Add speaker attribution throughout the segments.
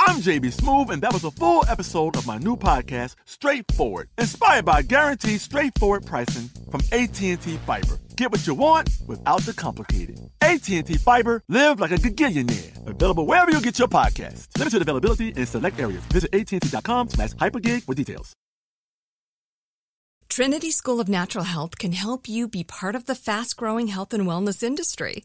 Speaker 1: I'm JB Smoove, and that was a full episode of my new podcast, Straightforward, inspired by guaranteed straightforward pricing from AT&T Fiber. Get what you want without the complicated. AT&T Fiber, live like a gigillionaire. Available wherever you get your podcast. Limited availability in select areas. Visit AT&T.com slash hypergig for details.
Speaker 2: Trinity School of Natural Health can help you be part of the fast-growing health and wellness industry.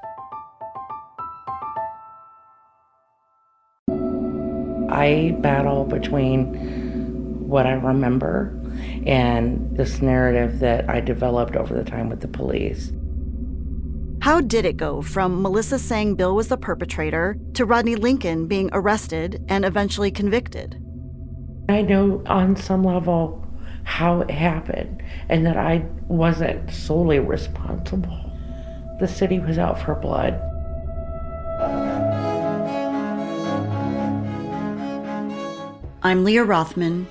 Speaker 3: I battle between what I remember and this narrative that I developed over the time with the police.
Speaker 4: How did it go from Melissa saying Bill was the perpetrator to Rodney Lincoln being arrested and eventually convicted?
Speaker 3: I know on some level how it happened and that I wasn't solely responsible. The city was out for blood.
Speaker 4: I'm Leah Rothman.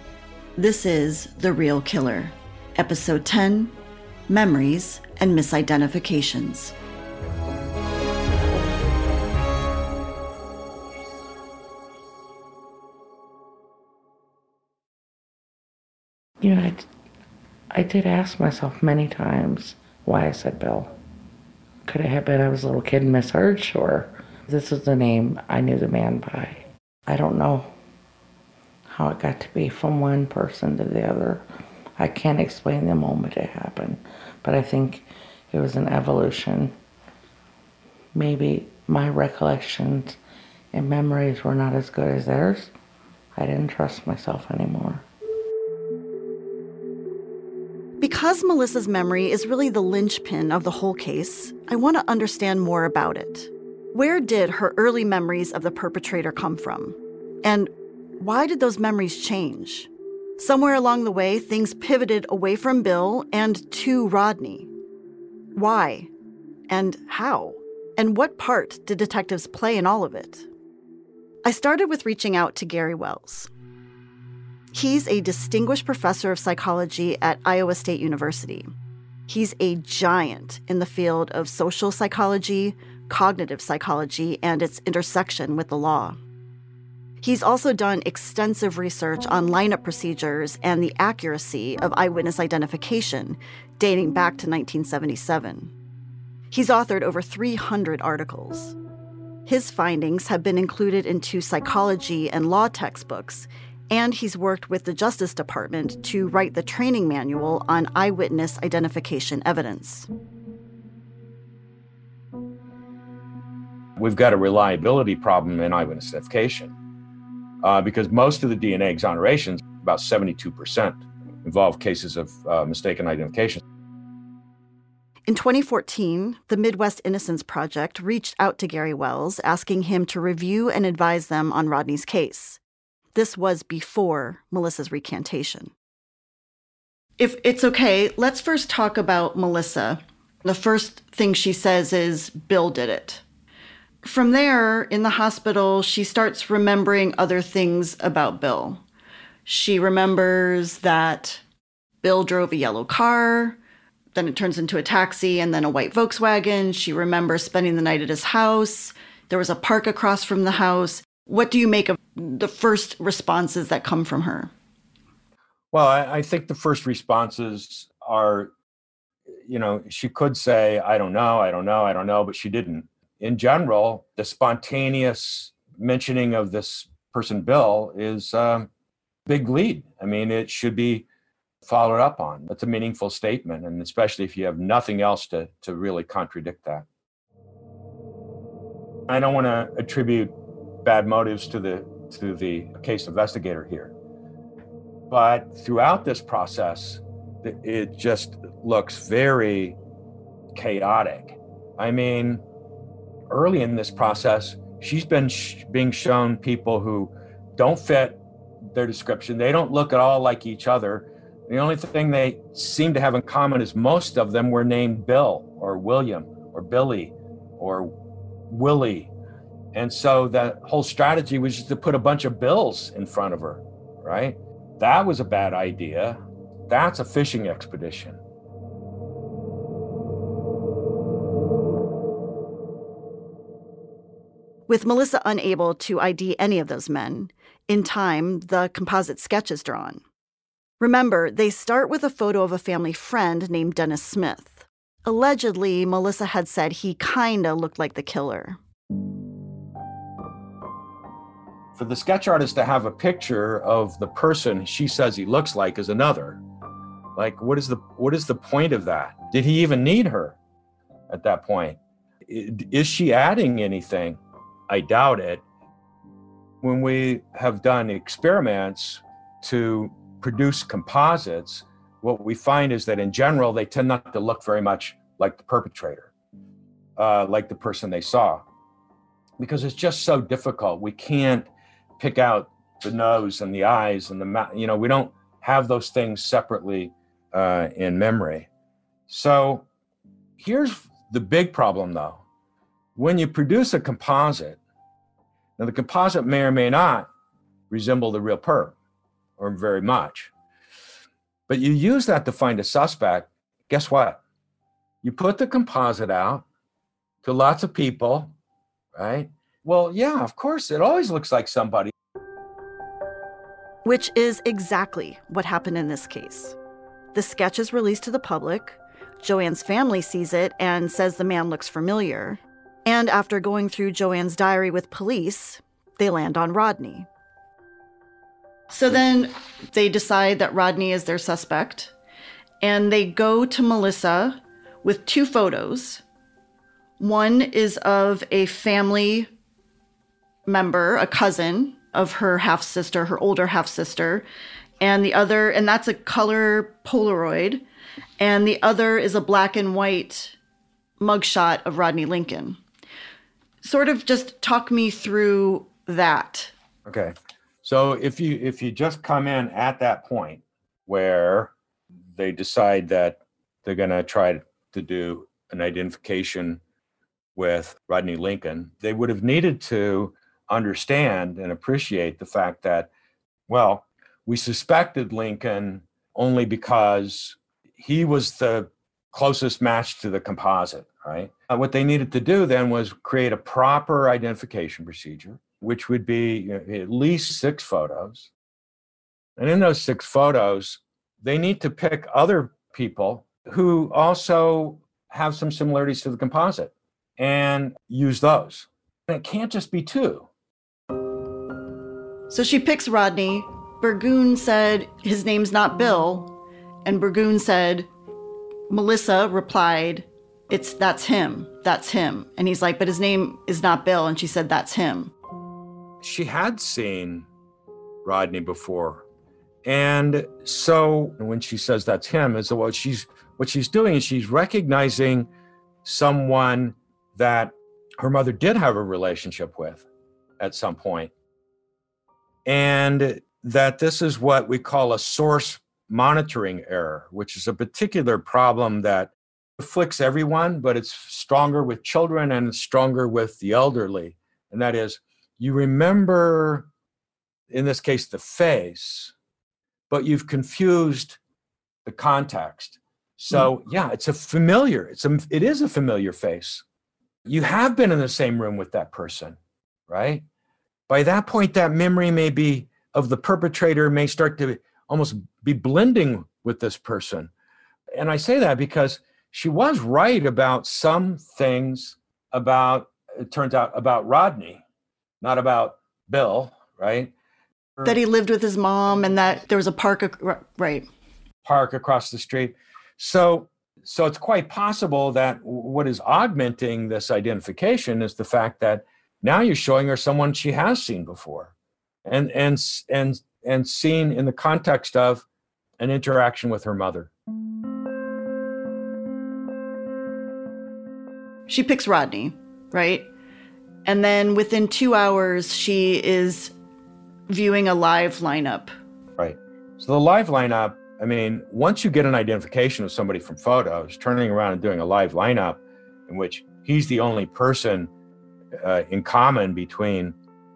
Speaker 4: This is The Real Killer, Episode 10 Memories and Misidentifications.
Speaker 3: You know, I, I did ask myself many times why I said Bill. Could it have been I was a little kid and misheard? Sure. This is the name I knew the man by. I don't know how it got to be from one person to the other. I can't explain the moment it happened, but I think it was an evolution. Maybe my recollections and memories were not as good as theirs. I didn't trust myself anymore.
Speaker 4: Because Melissa's memory is really the linchpin of the whole case, I want to understand more about it. Where did her early memories of the perpetrator come from? And why did those memories change? Somewhere along the way, things pivoted away from Bill and to Rodney. Why? And how? And what part did detectives play in all of it? I started with reaching out to Gary Wells. He's a distinguished professor of psychology at Iowa State University. He's a giant in the field of social psychology, cognitive psychology, and its intersection with the law. He's also done extensive research on lineup procedures and the accuracy of eyewitness identification dating back to 1977. He's authored over 300 articles. His findings have been included into psychology and law textbooks, and he's worked with the Justice Department to write the training manual on eyewitness identification evidence.
Speaker 5: We've got a reliability problem in eyewitness identification uh, because most of the DNA exonerations, about 72%, involve cases of uh, mistaken identification.
Speaker 4: In 2014, the Midwest Innocence Project reached out to Gary Wells asking him to review and advise them on Rodney's case. This was before Melissa's recantation. If it's okay, let's first talk about Melissa. The first thing she says is Bill did it. From there, in the hospital, she starts remembering other things about Bill. She remembers that Bill drove a yellow car, then it turns into a taxi and then a white Volkswagen. She remembers spending the night at his house. There was a park across from the house. What do you make of the first responses that come from her?
Speaker 5: Well, I, I think the first responses are, you know, she could say, I don't know, I don't know, I don't know, but she didn't. In general, the spontaneous mentioning of this person, Bill, is a big lead. I mean, it should be followed up on. That's a meaningful statement, and especially if you have nothing else to, to really contradict that. I don't want to attribute bad motives to the to the case investigator here. But throughout this process, it just looks very chaotic. I mean, early in this process, she's been sh- being shown people who don't fit their description. They don't look at all like each other. The only thing they seem to have in common is most of them were named Bill or William or Billy or Willie. And so the whole strategy was just to put a bunch of bills in front of her, right? That was a bad idea. That's a fishing expedition.
Speaker 4: With Melissa unable to ID any of those men, in time, the composite sketch is drawn. Remember, they start with a photo of a family friend named Dennis Smith. Allegedly, Melissa had said he kinda looked like the killer.
Speaker 5: For the sketch artist to have a picture of the person she says he looks like is another. Like, what is the what is the point of that? Did he even need her at that point? Is she adding anything? I doubt it. When we have done experiments to produce composites, what we find is that in general, they tend not to look very much like the perpetrator, uh, like the person they saw, because it's just so difficult. We can't pick out the nose and the eyes and the mouth. You know, we don't have those things separately uh, in memory. So here's the big problem, though. When you produce a composite, now the composite may or may not resemble the real perp or very much. But you use that to find a suspect. Guess what? You put the composite out to lots of people, right? Well, yeah, of course, it always looks like somebody.
Speaker 4: Which is exactly what happened in this case. The sketch is released to the public. Joanne's family sees it and says the man looks familiar. And after going through Joanne's diary with police, they land on Rodney. So then they decide that Rodney is their suspect, and they go to Melissa with two photos. One is of a family member, a cousin of her half sister, her older half sister, and the other, and that's a color Polaroid, and the other is a black and white mugshot of Rodney Lincoln. Sort of just talk me through that.
Speaker 5: Okay. So if you if you just come in at that point where they decide that they're going to try to do an identification with Rodney Lincoln, they would have needed to understand and appreciate the fact that, well, we suspected Lincoln only because he was the closest match to the composite, right? Uh, what they needed to do then was create a proper identification procedure which would be at least six photos. And in those six photos, they need to pick other people who also have some similarities to the composite and use those. And it can't just be two.
Speaker 4: So she picks Rodney. Burgoon said his name's not Bill. And Burgoon said, Melissa replied, It's that's him. That's him. And he's like, But his name is not Bill. And she said, That's him
Speaker 5: she had seen Rodney before. And so when she says that's him, is what she's what she's doing is she's recognizing someone that her mother did have a relationship with at some point. And that this is what we call a source monitoring error, which is a particular problem that afflicts everyone, but it's stronger with children and stronger with the elderly. And that is, you remember, in this case, the face, but you've confused the context. So hmm. yeah, it's a familiar. It's a it is a familiar face. You have been in the same room with that person, right? By that point, that memory may be of the perpetrator may start to almost be blending with this person. And I say that because she was right about some things about it turns out about Rodney, not about Bill, right?
Speaker 4: That he lived with his mom and that there was a park right.
Speaker 5: Park across the street. So so it's quite possible that what is augmenting this identification is the fact that now you're showing her someone she has seen before and and and and seen in the context of an interaction with her mother.
Speaker 4: She picks Rodney, right? And then within two hours, she is viewing a live lineup.
Speaker 5: Right. So the live lineup, I mean, once you get an identification of somebody from photos, turning around and doing a live lineup in which he's the only person uh, in common between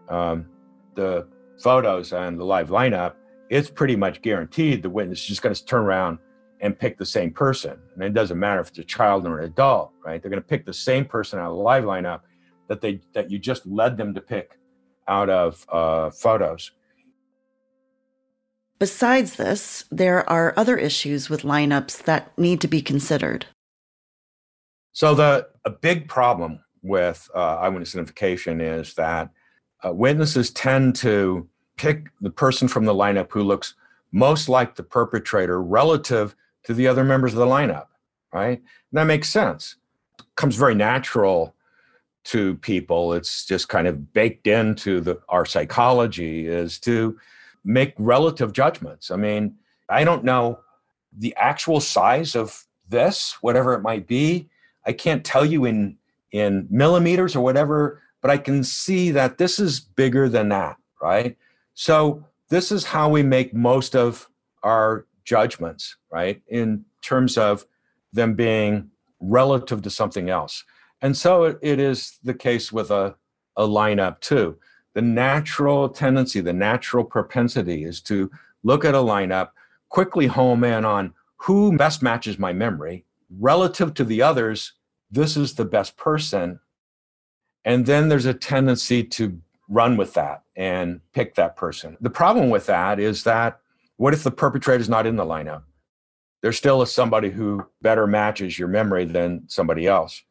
Speaker 5: um, the photos and the live lineup, it's pretty much guaranteed the witness is just going to turn around and pick the same person. And it doesn't matter if it's a child or an adult, right? They're going to pick the same person out of the live lineup that they that you just led them to pick out of uh, photos.
Speaker 4: Besides this, there are other issues with lineups that need to be considered.
Speaker 5: So the a big problem with uh, eyewitness identification is that uh, witnesses tend to pick the person from the lineup who looks most like the perpetrator relative to the other members of the lineup, right? And that makes sense. Comes very natural to people. It's just kind of baked into the, our psychology is to make relative judgments. I mean, I don't know the actual size of this, whatever it might be. I can't tell you in in millimeters or whatever, but I can see that this is bigger than that, right? So this is how we make most of our judgments, right? In terms of them being relative to something else. And so it, it is the case with a, a lineup too. The natural tendency, the natural propensity is to look at a lineup, quickly home in on who best matches my memory relative to the others. This is the best person. And then there's a tendency to run with that and pick that person. The problem with that is that what if the perpetrator is not in the lineup? There still is somebody who better matches your memory than somebody else.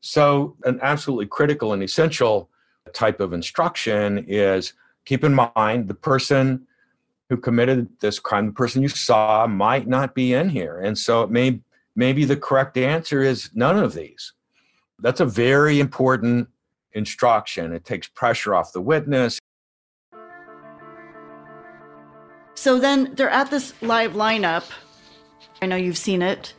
Speaker 5: So, an absolutely critical and essential type of instruction is keep in mind the person who committed this crime, the person you saw, might not be in here. And so, it may maybe the correct answer is none of these. That's a very important instruction. It takes pressure off the witness.
Speaker 4: So then they're at this live lineup. I know you've seen it.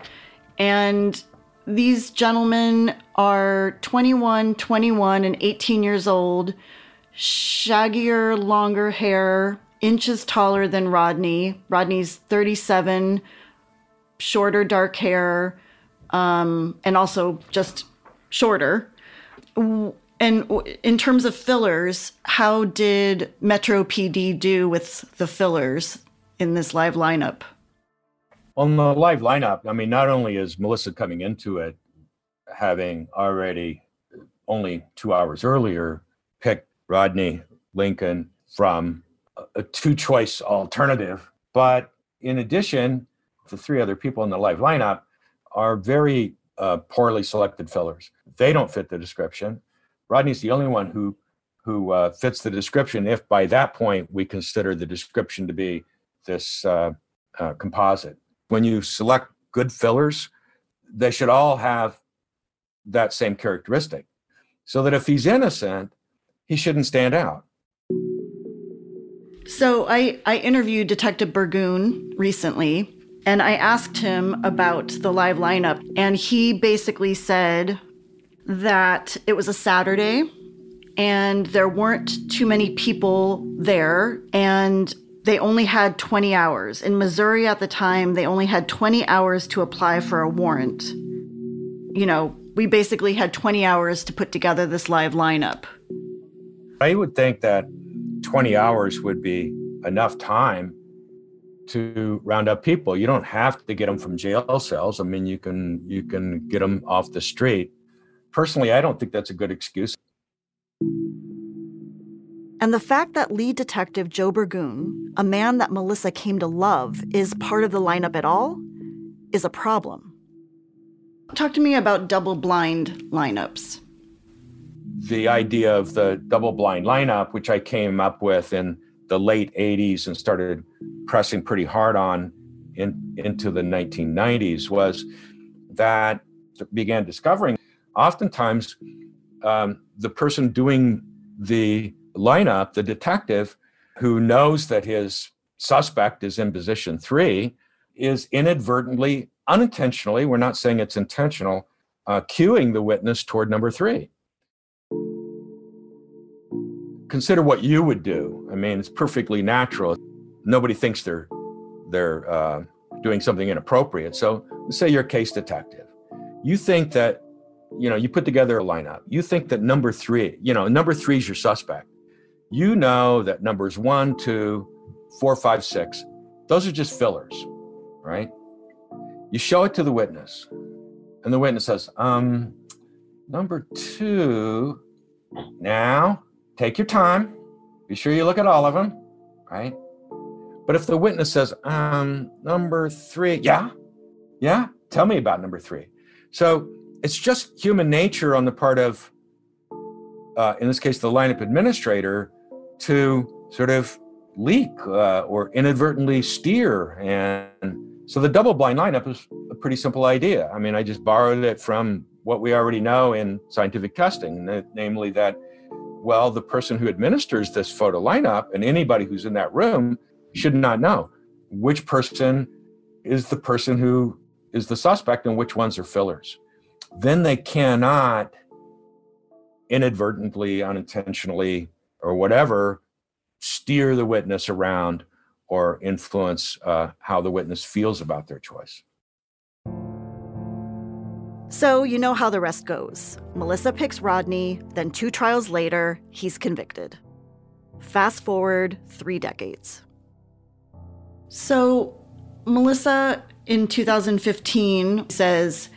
Speaker 4: And these gentlemen are 21, 21, and 18 years old, shaggier, longer hair, inches taller than Rodney. Rodney's 37, shorter, dark hair, um, and also just shorter. And in terms of fillers, how did Metro PD do with the fillers in this live lineup?
Speaker 5: On the live lineup, I mean, not only is Melissa coming into it having already only two hours earlier picked Rodney Lincoln from a two choice alternative, but in addition, the three other people in the live lineup are very uh, poorly selected fillers. They don't fit the description. Rodney's the only one who who uh, fits the description. If by that point we consider the description to be this uh, uh, composite, when you select good fillers, they should all have that same characteristic, so that if he's innocent, he shouldn't stand out.
Speaker 4: So I I interviewed Detective Burgoon recently. And I asked him about the live lineup, and he basically said that it was a Saturday and there weren't too many people there and they only had 20 hours. In Missouri at the time, they only had 20 hours to apply for a warrant. you know, we basically had 20 hours to put together this live lineup.
Speaker 5: I would think that 20 hours would be enough time to round up people. You don't have to get them from jail cells. I mean, you can you can get them off the street. Personally, I don't think that's a good excuse.
Speaker 4: And the fact that lead detective Joe Burgoon, a man that Melissa came to love, is part of the lineup at all is a problem. Talk to me about double blind lineups.
Speaker 5: The idea of the double blind lineup, which I came up with in the late 80s and started pressing pretty hard on in, into the 1990s, was that began discovering oftentimes um, the person doing the lineup, the detective who knows that his suspect is in position three, is inadvertently, unintentionally, we're not saying it's intentional, uh, cueing the witness toward number three. Consider what you would do. I mean, it's perfectly natural. Nobody thinks they're they're uh, doing something inappropriate. So, say you're a case detective. You think that, you know, you put together a lineup. You think that number three, you know, number three is your suspect. You know that numbers one, two, four, five, six, those are just fillers right? You show it to the witness, and the witness says, um, number two, now take your time, be sure you look at all of them, right? But if the witness says, um, number three, yeah, yeah, tell me about number three. So it's just human nature on the part of, uh, in this case, the lineup administrator to sort of leak uh, or inadvertently steer and so the double blind lineup is a pretty simple idea. I mean, I just borrowed it from what we already know in scientific testing, namely that, well, the person who administers this photo lineup and anybody who's in that room should not know which person is the person who is the suspect and which ones are fillers. Then they cannot inadvertently, unintentionally, or whatever, steer the witness around or influence uh, how the witness feels about their choice.
Speaker 4: So, you know how the rest goes. Melissa picks Rodney, then two trials later, he's convicted. Fast forward three decades. So, Melissa in 2015 says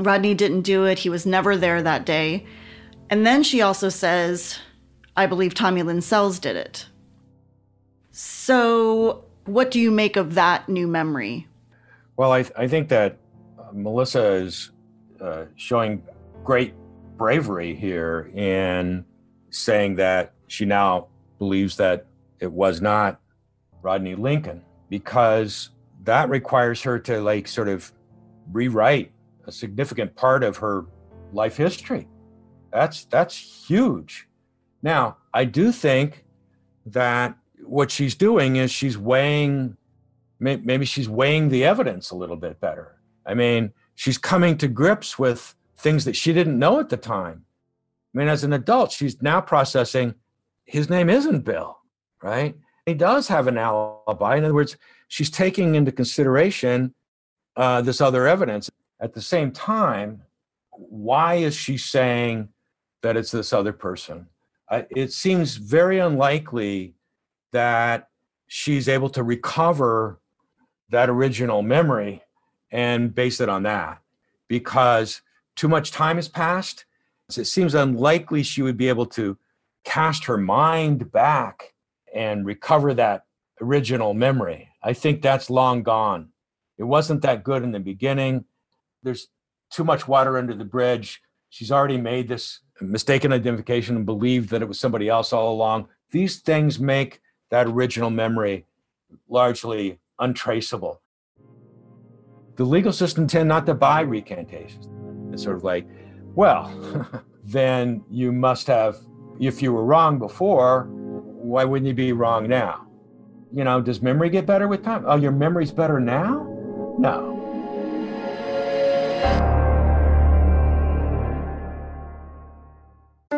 Speaker 4: Rodney didn't do it, he was never there that day. And then she also says, I believe Tommy Lynn Sells did it. So, what do you make of that new memory?
Speaker 5: Well, I, I think that uh, Melissa is uh, showing great bravery here in saying that she now believes that it was not Rodney Lincoln because that requires her to like sort of rewrite a significant part of her life history. That's that's huge. Now, I do think that what she's doing is she's weighing maybe she's weighing the evidence a little bit better. I mean she's coming to grips with things that she didn't know at the time. I mean as an adult she's now processing his name isn't bill right? He does have an alibi. In other words she's taking into consideration uh, this other evidence at the same time why is she saying that it's this other person uh, it seems very unlikely that she's able to recover that original memory and base it on that because too much time has passed. It seems unlikely she would be able to cast her mind back and recover that original memory. I think that's long gone. It wasn't that good in the beginning. There's too much water under the bridge. She's already made this mistaken identification and believed that it was somebody else all along. These things make that original memory largely untraceable. The legal system tend not to buy recantations. It's sort of like, well, then you must have, if you were wrong before, why wouldn't you be wrong now? You know, does memory get better with time? Oh, your memory's better now? No.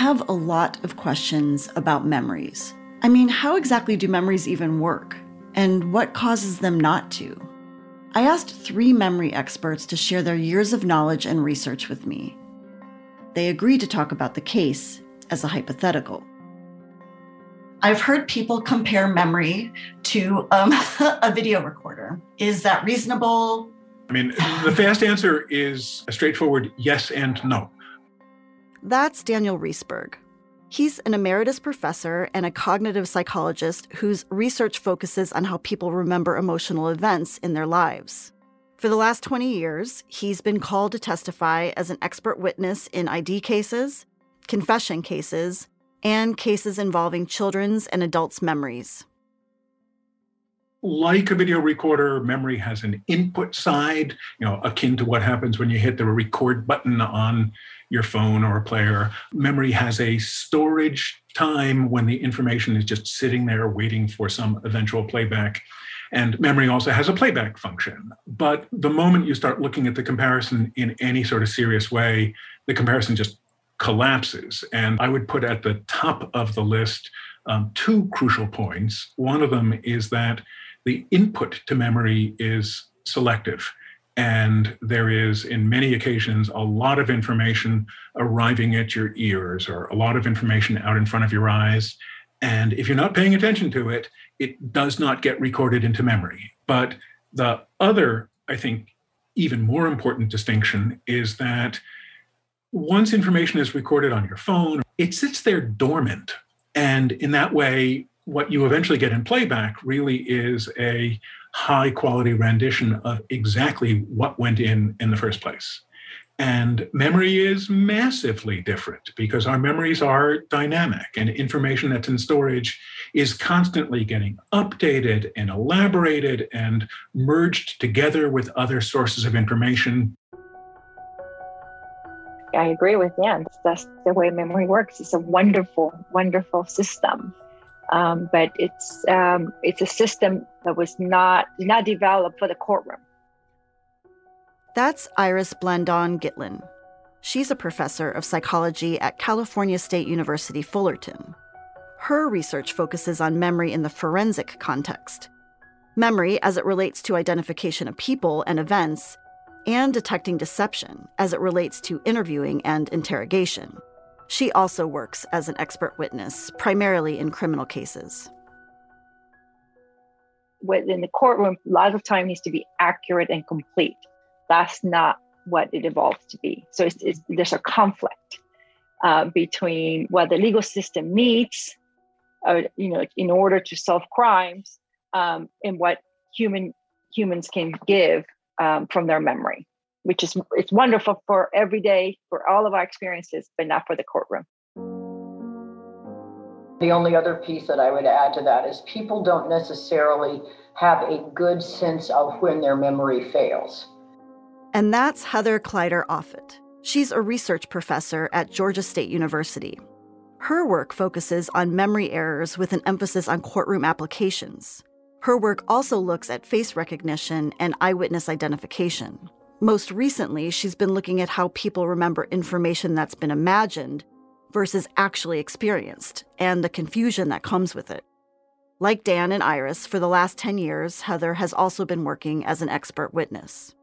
Speaker 4: Have a lot of questions about memories. I mean, how exactly do memories even work? And what causes them not to? I asked three memory experts to share their years of knowledge and research with me. They agreed to talk about the case as a hypothetical. I've heard people compare memory to um, a video recorder. Is that reasonable?
Speaker 6: I mean, the fast answer is a straightforward yes and no.
Speaker 4: That's Daniel Reisberg. He's an emeritus professor and a cognitive psychologist whose research focuses on how people remember emotional events in their lives. For the last 20 years, he's been called to testify as an expert witness in ID cases, confession cases, and cases involving children's and adults' memories.
Speaker 6: Like a video recorder, memory has an input side, you know, akin to what happens when you hit the record button on your phone or a player. Memory has a storage time when the information is just sitting there waiting for some eventual playback. And memory also has a playback function. But the moment you start looking at the comparison in any sort of serious way, the comparison just collapses. And I would put at the top of the list um, two crucial points. One of them is that the input to memory is selective. And there is, in many occasions, a lot of information arriving at your ears or a lot of information out in front of your eyes. And if you're not paying attention to it, it does not get recorded into memory. But the other, I think, even more important distinction is that once information is recorded on your phone, it sits there dormant. And in that way, what you eventually get in playback really is a high quality rendition of exactly what went in in the first place. And memory is massively different because our memories are dynamic and information that's in storage is constantly getting updated and elaborated and merged together with other sources of information.
Speaker 7: I agree with Dan. That's the way memory works. It's a wonderful, wonderful system. Um, but it's um, it's a system that was not not developed for the courtroom.
Speaker 4: That's Iris Blandon Gitlin. She's a professor of psychology at California State University Fullerton. Her research focuses on memory in the forensic context. Memory as it relates to identification of people and events, and detecting deception as it relates to interviewing and interrogation. She also works as an expert witness, primarily in criminal cases.
Speaker 7: Within the courtroom, a lot of time needs to be accurate and complete. That's not what it evolves to be. So it's, it's, there's a conflict. uh, between what the legal system needs, uh, you know, in order to solve crimes, um, and what human humans can give um, from their memory, which is it's wonderful for every day for all of our experiences, but not for the courtroom.
Speaker 8: The only other piece that I would add to that is people don't necessarily have a good sense of when their memory fails.
Speaker 4: And that's Heather Kleider Offutt. She's a research professor at Georgia State University. Her work focuses on memory errors with an emphasis on courtroom applications. Her work also looks at face recognition and eyewitness identification. Most recently, she's been looking at how people remember information that's been imagined versus actually experienced and the confusion that comes with it. Like Dan and Iris, for the last 10 years, Heather has also been working as an expert witness.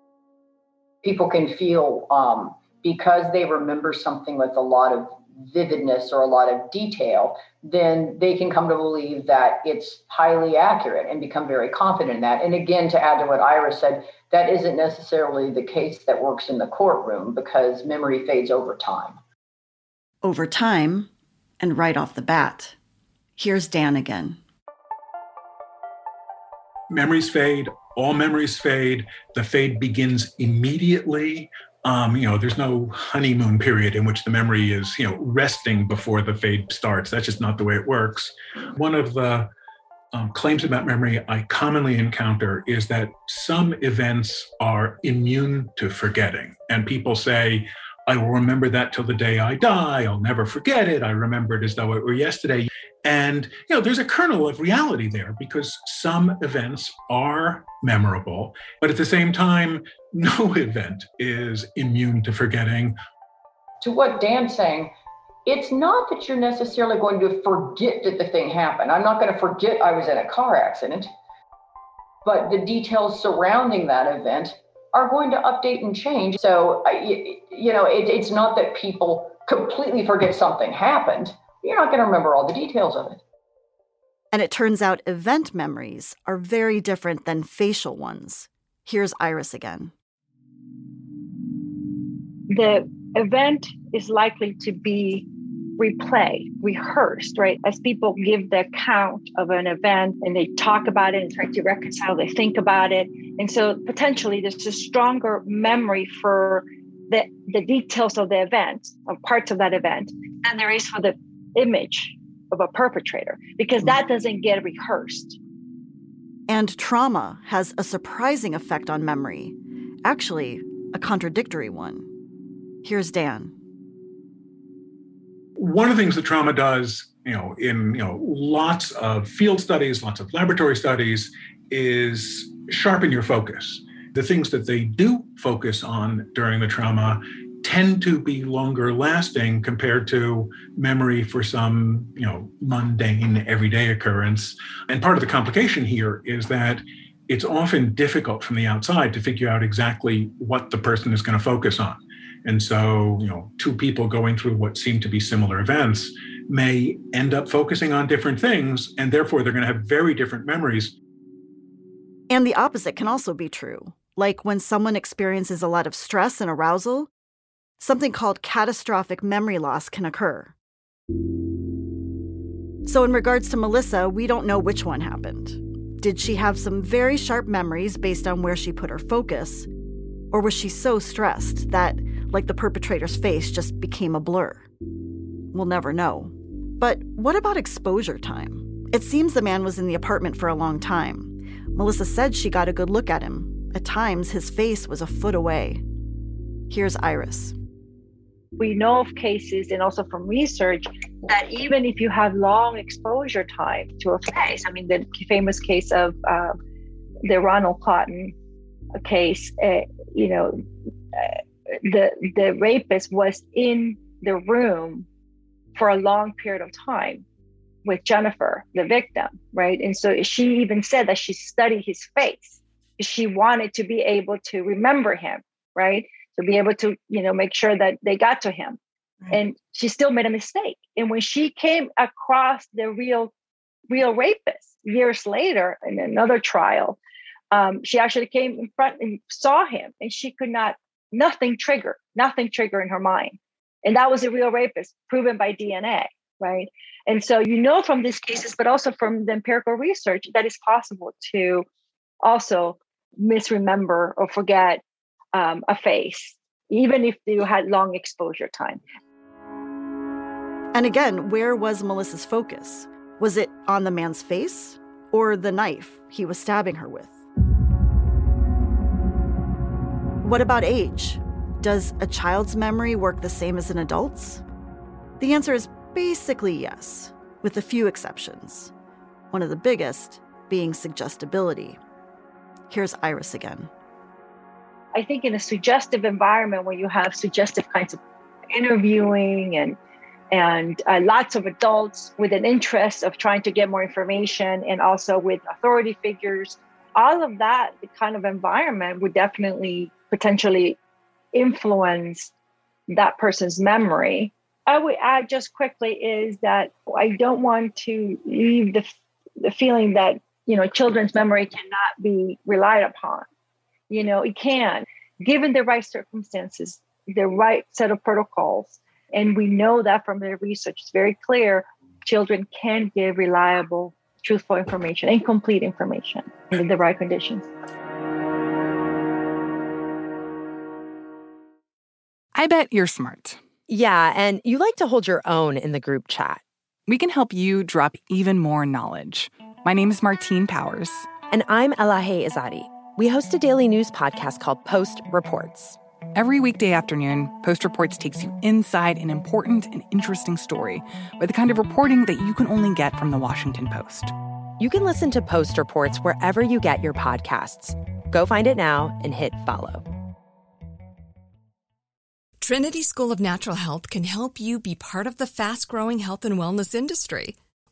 Speaker 8: People can feel um, because they remember something with a lot of vividness or a lot of detail, then they can come to believe that it's highly accurate and become very confident in that. And again, to add to what Iris said, that isn't necessarily the case that works in the courtroom because memory fades over time.
Speaker 4: Over time, and right off the bat. Here's Dan again.
Speaker 6: Memories fade, all memories fade. The fade begins immediately um, you know, there's no honeymoon period in which the memory is, you know, resting before the fade starts. That's just not the way it works. One of the um, claims about memory I commonly encounter is that some events are immune to forgetting. And people say, I will remember that till the day I die. I'll never forget it. I remember it as though it were yesterday. And you know, there's a kernel of reality there because some events are memorable, but at the same time, no event is immune to forgetting.
Speaker 8: To what Dan's saying, it's not that you're necessarily going to forget that the thing happened. I'm not going to forget I was in a car accident, but the details surrounding that event are going to update and change. So, you know, it, it's not that people completely forget something happened you're not going to remember all the details of it.
Speaker 4: And it turns out event memories are very different than facial ones. Here's Iris again.
Speaker 7: The event is likely to be replayed, rehearsed, right? As people give the account of an event and they talk about it and try to reconcile, they think about it. And so potentially there's a stronger memory for the, the details of the event, of parts of that event, than there is for the image of a perpetrator because that doesn't get rehearsed.
Speaker 4: And trauma has a surprising effect on memory, actually, a contradictory one. Here's Dan.
Speaker 6: One of the things that trauma does, you know, in you know lots of field studies, lots of laboratory studies, is sharpen your focus. The things that they do focus on during the trauma tend to be longer lasting compared to memory for some you know mundane everyday occurrence and part of the complication here is that it's often difficult from the outside to figure out exactly what the person is going to focus on and so you know two people going through what seem to be similar events may end up focusing on different things and therefore they're going to have very different memories
Speaker 4: and the opposite can also be true like when someone experiences a lot of stress and arousal something called catastrophic memory loss can occur. So, in regards to Melissa, we don't know which one happened. Did she have some very sharp memories based on where she put her focus? Or was she so stressed that, like the perpetrator's face, just became a blur? We'll never know. But what about exposure time? It seems the man was in the apartment for a long time. Melissa said she got a good look at him. At times, his face was a foot away. Here's Iris
Speaker 7: we know of cases and also from research that even if you have long exposure time to a face, I mean, the famous case of uh, the Ronald Cotton case, uh, you know, uh, the the rapist was in the room for a long period of time with Jennifer, the victim, right? And so she even said that she studied his face. She wanted to be able to remember him, right? to be able to you know make sure that they got to him right. and she still made a mistake and when she came across the real real rapist years later in another trial um, she actually came in front and saw him and she could not nothing trigger nothing trigger in her mind And that was a real rapist, proven by DNA, right? And so you know from these cases, but also from the empirical research, that it's possible to also misremember or forget um, a face, even if you had long exposure time.
Speaker 4: And again, where was Melissa's focus? Was it on the man's face or the knife he was stabbing her with? What about age? Does a child's memory work the same as an adult's? The answer is basically yes, with a few exceptions. One of the biggest being suggestibility. Here's Iris again.
Speaker 7: I think in a suggestive environment where you have suggestive kinds of interviewing and and uh, lots of adults with an interest of trying to get more information and also with authority figures all of that kind of environment would definitely potentially influence that person's memory. I would add just quickly is that I don't want to leave the, the feeling that, you know, children's memory cannot be relied upon. You know, it can, given the right circumstances, the right set of protocols. And we know that from the research, it's very clear children can give reliable, truthful information and complete information in the right conditions.
Speaker 9: I bet you're smart.
Speaker 10: Yeah, and you like to hold your own in the group chat.
Speaker 9: We can help you drop even more knowledge. My name is Martine Powers.
Speaker 10: And I'm Elahe Izadi. We host a daily news podcast called Post Reports.
Speaker 9: Every weekday afternoon, Post Reports takes you inside an important and interesting story with the kind of reporting that you can only get from the Washington Post.
Speaker 10: You can listen to Post Reports wherever you get your podcasts. Go find it now and hit follow.
Speaker 2: Trinity School of Natural Health can help you be part of the fast growing health and wellness industry.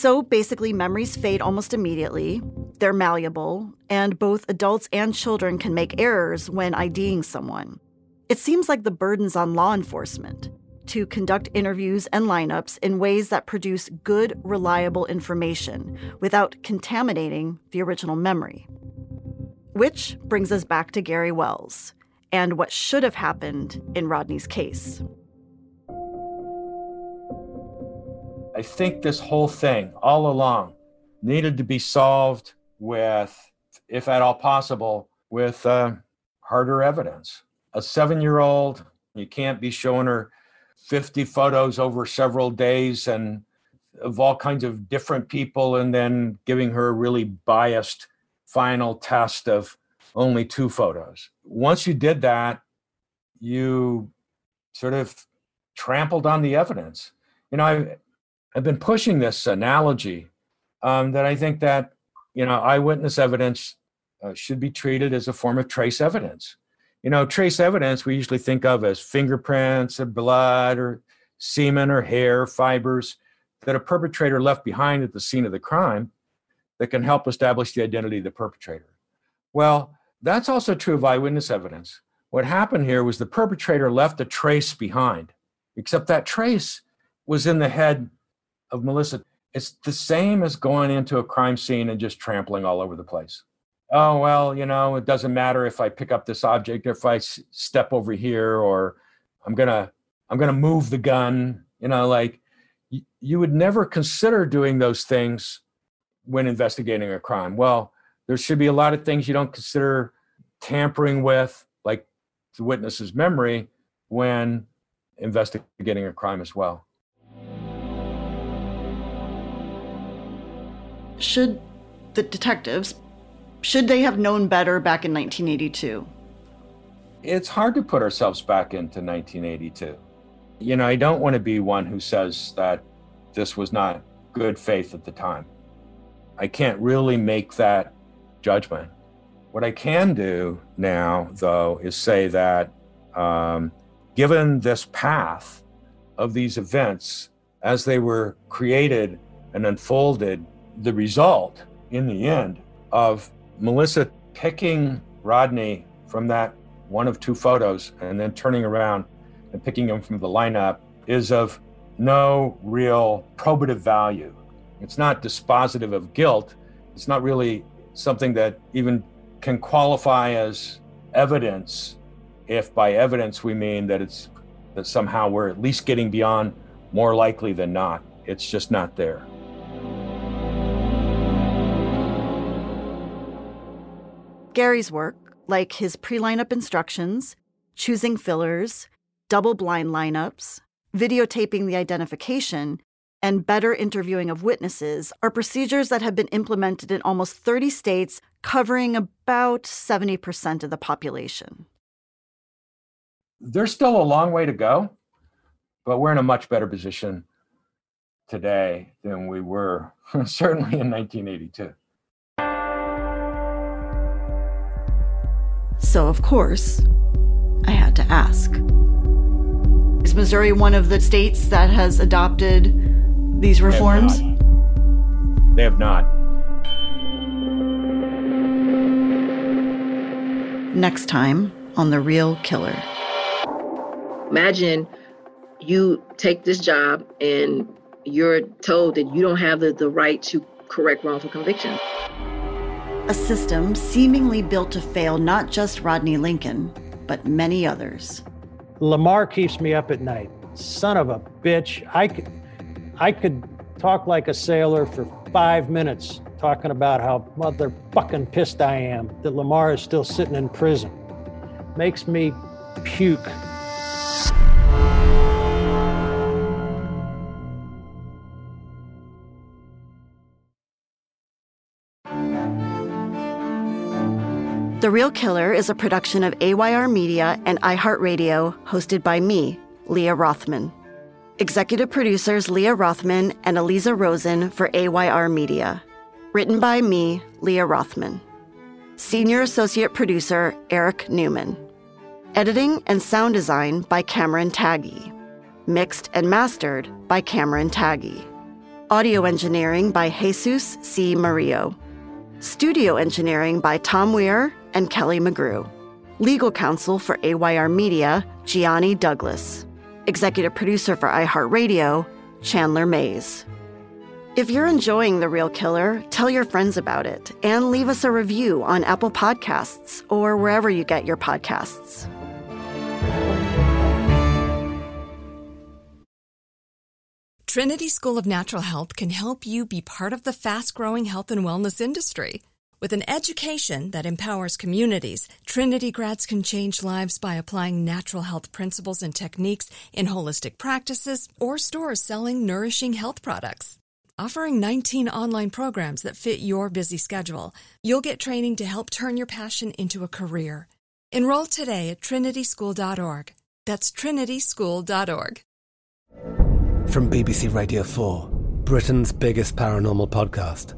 Speaker 4: So basically, memories fade almost immediately. They're malleable, and both adults and children can make errors when IDing someone. It seems like the burden's on law enforcement to conduct interviews and lineups in ways that produce good, reliable information without contaminating the original memory. Which brings us back to Gary Wells and what should have happened in Rodney's case.
Speaker 5: I think this whole thing all along needed to be solved with, if at all possible, with uh, harder evidence. A seven year old, you can't be showing her 50 photos over several days and of all kinds of different people and then giving her a really biased final test of only two photos. Once you did that, you sort of trampled on the evidence. You know, I, I've been pushing this analogy um, that I think that you know eyewitness evidence uh, should be treated as a form of trace evidence. You know, trace evidence we usually think of as fingerprints or blood or semen or hair fibers that a perpetrator left behind at the scene of the crime that can help establish the identity of the perpetrator. Well, that's also true of eyewitness evidence. What happened here was the perpetrator left a trace behind, except that trace was in the head of Melissa. It's the same as going into a crime scene and just trampling all over the place. Oh, well, you know, it doesn't matter if I pick up this object or if I s- step over here or I'm going to I'm going to move the gun, you know, like y- you would never consider doing those things when investigating a crime. Well, there should be a lot of things you don't consider tampering with, like the witness's memory, when investigating a crime as well.
Speaker 4: Should the detectives should they have known better back in 1982?
Speaker 5: It's hard to put ourselves back into 1982. You know, I don't want to be one who says that this was not good faith at the time. I can't really make that judgment. What I can do now, though, is say that um, given this path of these events as they were created and unfolded, the result in the end of Melissa picking Rodney from that one of two photos and then turning around and picking him from the lineup is of no real probative value. It's not dispositive of guilt. It's not really something that even can qualify as evidence if by evidence we mean that it's that somehow we're at least getting beyond more likely than not. It's just not there.
Speaker 4: Gary's work, like his pre lineup instructions, choosing fillers, double blind lineups, videotaping the identification, and better interviewing of witnesses, are procedures that have been implemented in almost 30 states, covering about 70% of the population.
Speaker 5: There's still a long way to go, but we're in a much better position today than we were certainly in 1982.
Speaker 4: So, of course, I had to ask Is Missouri one of the states that has adopted these reforms?
Speaker 5: They have not.
Speaker 4: Next time on The Real Killer.
Speaker 11: Imagine you take this job and you're told that you don't have the, the right to correct wrongful convictions.
Speaker 4: A system seemingly built to fail not just Rodney Lincoln, but many others.
Speaker 12: Lamar keeps me up at night. Son of a bitch. I could, I could talk like a sailor for five minutes talking about how motherfucking pissed I am that Lamar is still sitting in prison. Makes me puke.
Speaker 4: The Real Killer is a production of AYR Media and iHeartRadio, hosted by me, Leah Rothman. Executive producers Leah Rothman and Eliza Rosen for AYR Media. Written by me, Leah Rothman. Senior Associate Producer Eric Newman. Editing and sound design by Cameron Taggy. Mixed and mastered by Cameron Taggy. Audio engineering by Jesus C. Mario. Studio engineering by Tom Weir and Kelly McGrew. Legal counsel for AYR Media, Gianni Douglas. Executive producer for iHeartRadio, Chandler Mays. If you're enjoying The Real Killer, tell your friends about it and leave us a review on Apple Podcasts or wherever you get your podcasts.
Speaker 2: Trinity School of Natural Health can help you be part of the fast growing health and wellness industry. With an education that empowers communities, Trinity grads can change lives by applying natural health principles and techniques in holistic practices or stores selling nourishing health products. Offering 19 online programs that fit your busy schedule, you'll get training to help turn your passion into a career. Enroll today at trinityschool.org. That's trinityschool.org.
Speaker 13: From BBC Radio 4, Britain's biggest paranormal podcast